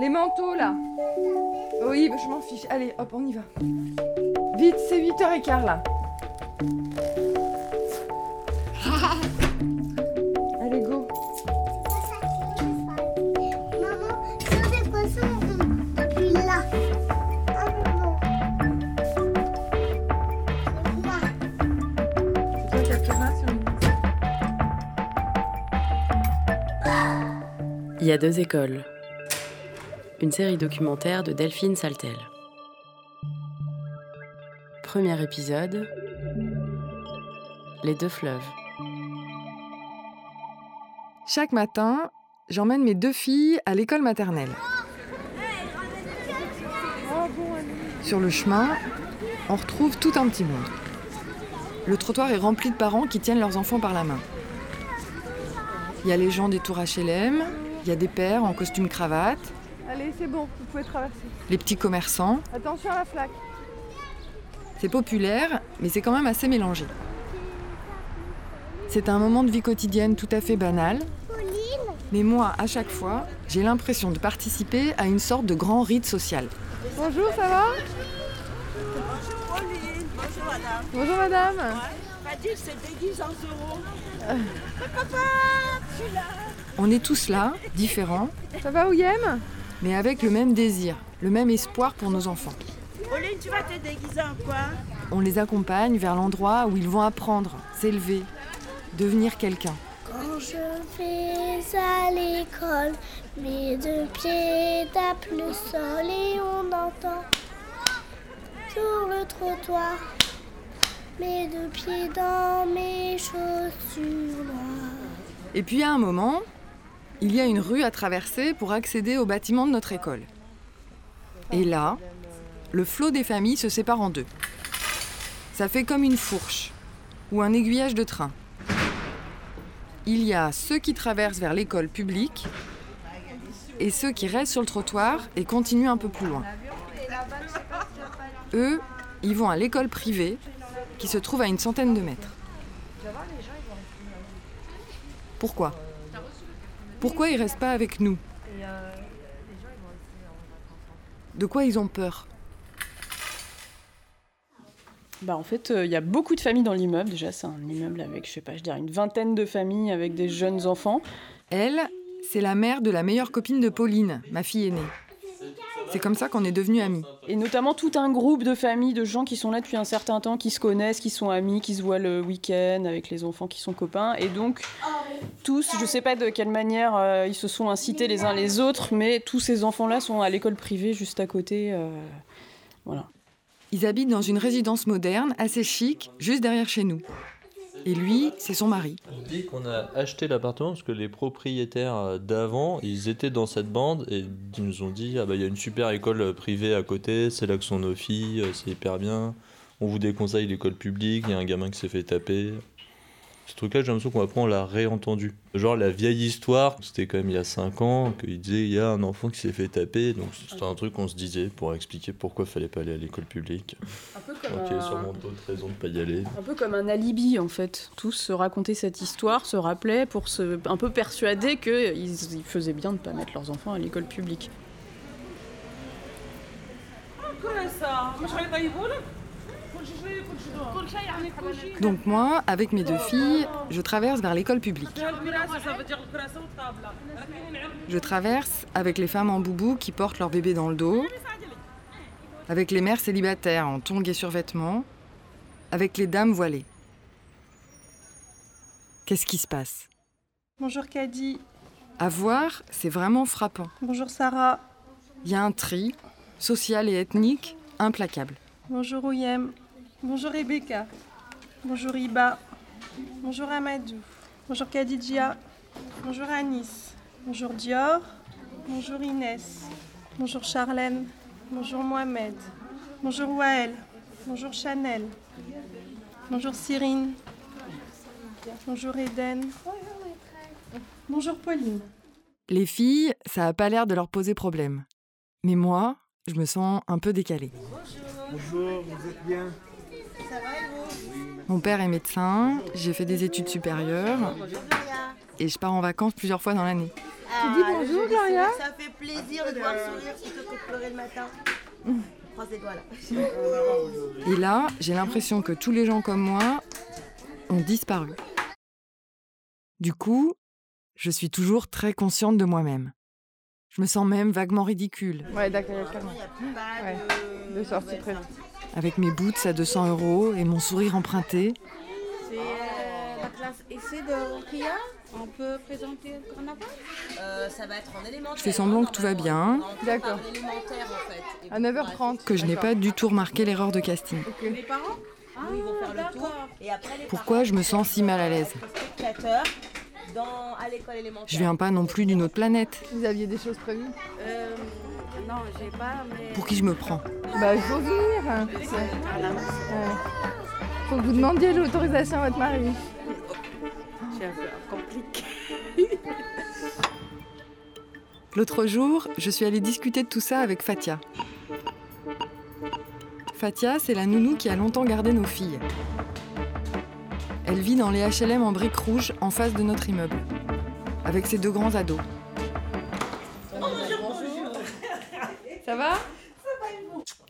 Les manteaux là Oui, bah, je m'en fiche. Allez, hop, on y va. Vite, c'est 8h15 là. Y a deux écoles. Une série documentaire de Delphine Saltel. Premier épisode. Les deux fleuves. Chaque matin, j'emmène mes deux filles à l'école maternelle. Sur le chemin, on retrouve tout un petit monde. Le trottoir est rempli de parents qui tiennent leurs enfants par la main. Il y a les gens des tours HLM, il y a des pères en costume cravate, Allez, c'est bon, vous pouvez traverser. les petits commerçants. Attention à la flaque. C'est populaire, mais c'est quand même assez mélangé. C'est un moment de vie quotidienne tout à fait banal, Pauline, mais moi, à chaque fois, j'ai l'impression de participer à une sorte de grand rite social. Bonjour, ça va Bonjour madame. Fadil se déguise en Zoro. On est tous là, différents, Ça va Ouyem mais avec le même désir, le même espoir pour nos enfants. Pauline, tu vas te déguiser en quoi? On les accompagne vers l'endroit où ils vont apprendre, s'élever, devenir quelqu'un. quand je vais à l'école, mes deux pieds tapent le sol et on entend sur le trottoir mes deux pieds dans mes chaussures noires. Et puis à un moment, il y a une rue à traverser pour accéder au bâtiment de notre école. Et là, le flot des familles se sépare en deux. Ça fait comme une fourche ou un aiguillage de train. Il y a ceux qui traversent vers l'école publique et ceux qui restent sur le trottoir et continuent un peu plus loin. Eux, ils vont à l'école privée qui se trouve à une centaine de mètres. Pourquoi? Pourquoi ils restent pas avec nous? De quoi ils ont peur? Bah en fait, euh, il y a beaucoup de familles dans l'immeuble. Déjà, c'est un immeuble avec, je sais pas, je dirais une vingtaine de familles avec des jeunes enfants. Elle, c'est la mère de la meilleure copine de Pauline, ma fille aînée. C'est comme ça qu'on est devenus amis. Et notamment tout un groupe de familles, de gens qui sont là depuis un certain temps, qui se connaissent, qui sont amis, qui se voient le week-end avec les enfants qui sont copains. Et donc, tous, je sais pas de quelle manière euh, ils se sont incités les uns les autres, mais tous ces enfants-là sont à l'école privée juste à côté. euh, voilà. Ils habitent dans une résidence moderne, assez chic, juste derrière chez nous. Et lui, c'est son mari. On dit qu'on a acheté l'appartement parce que les propriétaires euh, d'avant, ils étaient dans cette bande et ils nous ont dit ah bah il y a une super école privée à côté, c'est là que sont nos filles, c'est hyper bien. On vous déconseille l'école publique, il y a un gamin qui s'est fait taper. Ce truc-là, j'ai l'impression qu'on après on l'a réentendu. Genre la vieille histoire, c'était quand même il y a 5 ans, qu'il disait il y a un enfant qui s'est fait taper, donc c'était un truc qu'on se disait pour expliquer pourquoi fallait pas aller à l'école publique. Un peu comme Donc il y a sûrement d'autres raisons de pas y aller. Un peu comme un alibi en fait. Tous se racontaient cette histoire, se rappelaient pour se un peu persuader qu'ils ils faisaient bien de ne pas mettre leurs enfants à l'école publique. Donc moi, avec mes deux filles, je traverse vers l'école publique. Je traverse avec les femmes en boubou qui portent leur bébé dans le dos, avec les mères célibataires en tongs et survêtements, avec les dames voilées. Qu'est-ce qui se passe? Bonjour Caddy. À voir, c'est vraiment frappant. Bonjour Sarah. Il y a un tri, social et ethnique, implacable. Bonjour Ouyem. Bonjour Rebecca. Bonjour Iba. Bonjour Amadou. Bonjour Khadija. Bonjour Anis. Bonjour Dior. Bonjour Inès. Bonjour Charlène. Bonjour Mohamed. Bonjour Wael. Bonjour Chanel. Bonjour Cyrine. Bonjour Eden. Bonjour Pauline. Les filles, ça a pas l'air de leur poser problème. Mais moi, je me sens un peu décalée. Bonjour, vous êtes bien? Mon père est médecin, j'ai fait des études supérieures et je pars en vacances plusieurs fois dans l'année. Tu dis bonjour, Gloria Ça fait plaisir de te voir sourire plutôt que de pleurer le matin. Croise les doigts là. Et là, j'ai l'impression que tous les gens comme moi ont disparu. Du coup, je suis toujours très consciente de moi-même. Je me sens même vaguement ridicule, Ouais, d'accord, calme. Ouais, de sortie. Avec mes boots à 200 euros et mon sourire emprunté. C'est euh, la classe essai de Rokia. On peut présenter le carnaval Euh, ça va être en élémentaire. Je fais semblant que tout va bien, D'accord. En fait. À 9h30. que je n'ai pas du tout remarqué l'erreur de casting. Les parents? Ah, Ils vont faire le tour. Et après les Pourquoi je me sens si mal à l'aise? Dans, à l'école élémentaire. Je viens pas non plus d'une autre planète. Vous aviez des choses prévues? Euh, j'ai pas, mais. Pour qui je me prends Bah, il faut venir. Ouais. Faut que vous demandiez l'autorisation à votre mari. C'est un peu compliqué. L'autre jour, je suis allée discuter de tout ça avec Fatia. Fatia, c'est la nounou qui a longtemps gardé nos filles. Elle vit dans les HLM en briques rouges en face de notre immeuble, avec ses deux grands ados. Ça va?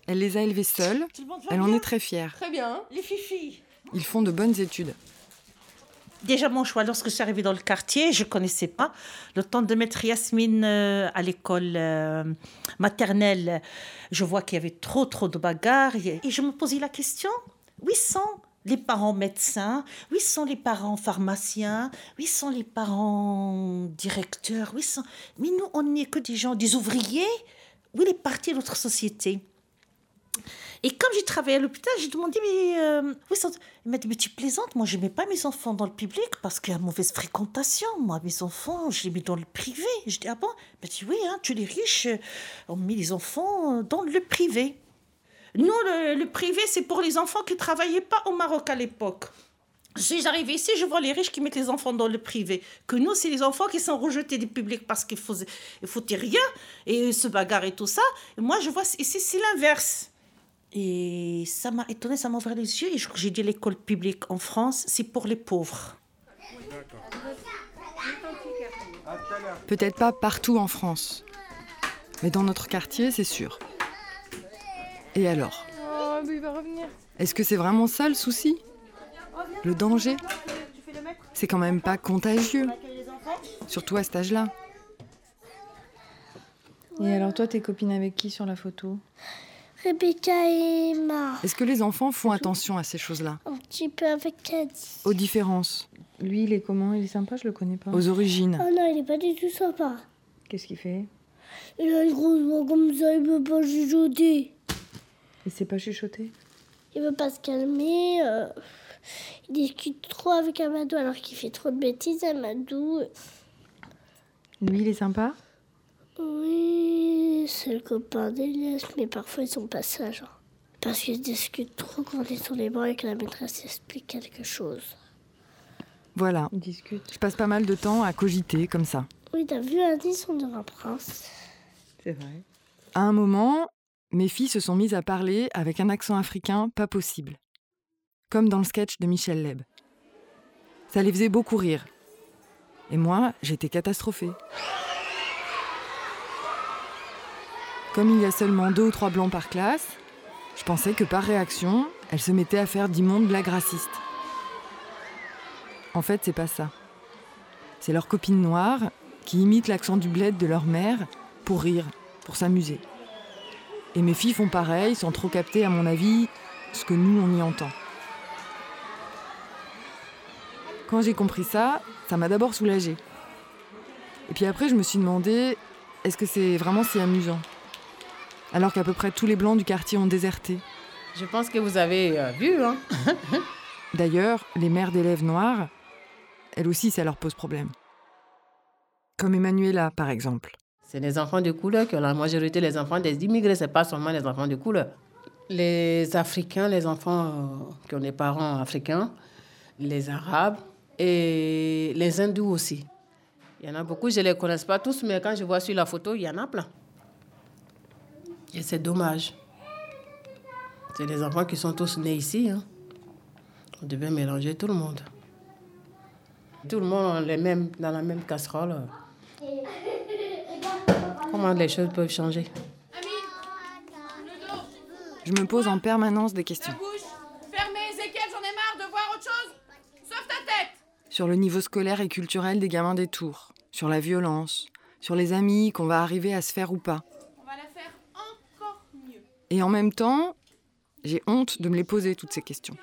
Elle les a élevés seule, elle en est très fière. Très bien. Les filles. Ils font de bonnes études. Déjà mon choix, lorsque je suis arrivée dans le quartier, je ne connaissais pas. Le temps de mettre Yasmine euh, à l'école euh, maternelle, je vois qu'il y avait trop, trop de bagarres. Et je me posais la question, où sont les parents médecins Où sont les parents pharmaciens Où sont les parents directeurs Où sont... Mais nous, on n'est que des gens, des ouvriers. Où est partie notre société et comme j'ai travaillé à l'hôpital, j'ai demandé, mais, euh, oui, il m'a mais tu plaisantes, moi je mets pas mes enfants dans le public parce qu'il y a mauvaise fréquentation. Moi, mes enfants, je les mets dans le privé. Je dis, ah bon? Il m'a dit, oui, hein, tu es riche, euh, on met les enfants euh, dans le privé. Nous, le, le privé, c'est pour les enfants qui travaillaient pas au Maroc à l'époque. Je suis arrivée ici, je vois les riches qui mettent les enfants dans le privé. Que nous, c'est les enfants qui sont rejetés du public parce qu'il faut, il faut rien et se bagarrer et tout ça. Et moi, je vois ici, c'est l'inverse. Et ça m'a étonné, ça m'a ouvert les yeux. Et je- j'ai dit l'école publique en France, c'est pour les pauvres. Peut-être pas partout en France, mais dans notre quartier, c'est sûr. Et alors? Oh, mais il va revenir. Est-ce que c'est vraiment ça le souci? Le danger C'est quand même pas contagieux, surtout à cet âge-là. Et alors, toi, t'es copine avec qui sur la photo? Rebecca et Emma. Est-ce que les enfants font attention à ces choses-là? Un petit peu avec Caddy. Aux différences, Lui, il est comment? Il est sympa, je le connais pas. aux origines Oh non, il est pas du tout sympa. Qu'est-ce qu'il fait? Il a une grosse voix comme ça, il veut pas chuchoter. Il sait pas chuchoter? Il veut pas se calmer. euh, Il discute trop avec Amadou alors qu'il fait trop de bêtises. Amadou, Lui, il est sympa? Oui, c'est le copain d'Elias, mais parfois ils sont pas sages. hein. Parce qu'ils discutent trop quand est sur les bancs et que la maîtresse explique quelque chose. Voilà, Il discute. je passe pas mal de temps à cogiter comme ça. Oui, t'as vu Alice, on un prince? C'est vrai. À un moment, mes filles se sont mises à parler avec un accent africain pas possible. Comme dans le sketch de Michel Leb. Ça les faisait beaucoup rire. Et moi, j'étais catastrophée. Comme il y a seulement deux ou trois blancs par classe, je pensais que par réaction, elles se mettaient à faire d'immondes blagues racistes. En fait, c'est pas ça. C'est leurs copines noires qui imitent l'accent du bled de leur mère pour rire, pour s'amuser. Et mes filles font pareil sans trop capter, à mon avis, ce que nous, on y entend. Quand j'ai compris ça, ça m'a d'abord soulagée. Et puis après, je me suis demandé, est-ce que c'est vraiment si amusant? Alors qu'à peu près tous les blancs du quartier ont déserté. Je pense que vous avez euh, vu, hein D'ailleurs, les mères d'élèves noirs, elles aussi, ça leur pose problème. Comme Emmanuela, par exemple. C'est les enfants de couleur que la majorité des enfants des immigrés, c'est pas seulement les enfants de couleur. Les Africains, les enfants euh, qui ont des parents africains, les Arabes et les Hindous aussi. Il y en a beaucoup, je ne les connais pas tous, mais quand je vois sur la photo, il y en a plein. Et c'est dommage. C'est des enfants qui sont tous nés ici. hein. On devait mélanger tout le monde. Tout le monde les dans la même casserole. comment les choses peuvent changer? Je me pose en permanence des questions. Sur le niveau scolaire et culturel des gamins des tours, sur la violence, sur les amis qu'on va arriver à se faire ou pas. On va la faire encore mieux. Et en même temps, j'ai honte de me les poser toutes ces questions.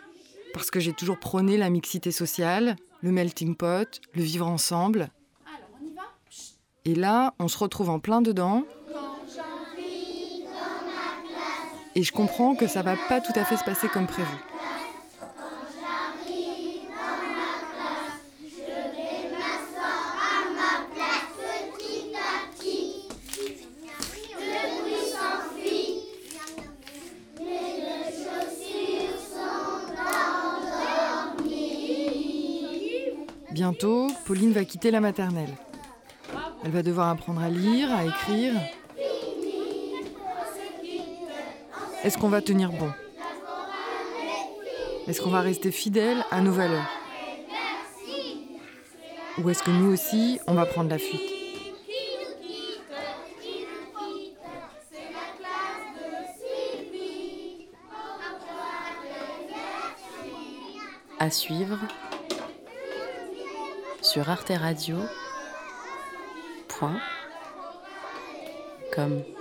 Parce que j'ai toujours prôné la mixité sociale, le melting pot, le vivre ensemble. Alors, on y va? Et là, on se retrouve en plein dedans. Et je comprends que ça va pas tout à fait se passer comme prévu. Bientôt, Pauline va quitter la maternelle. Elle va devoir apprendre à lire, à écrire. Est-ce qu'on va tenir bon? Est-ce qu'on va rester fidèle à nos valeurs? Ou est-ce que nous aussi, on va prendre la fuite? À suivre sur arteradio.com.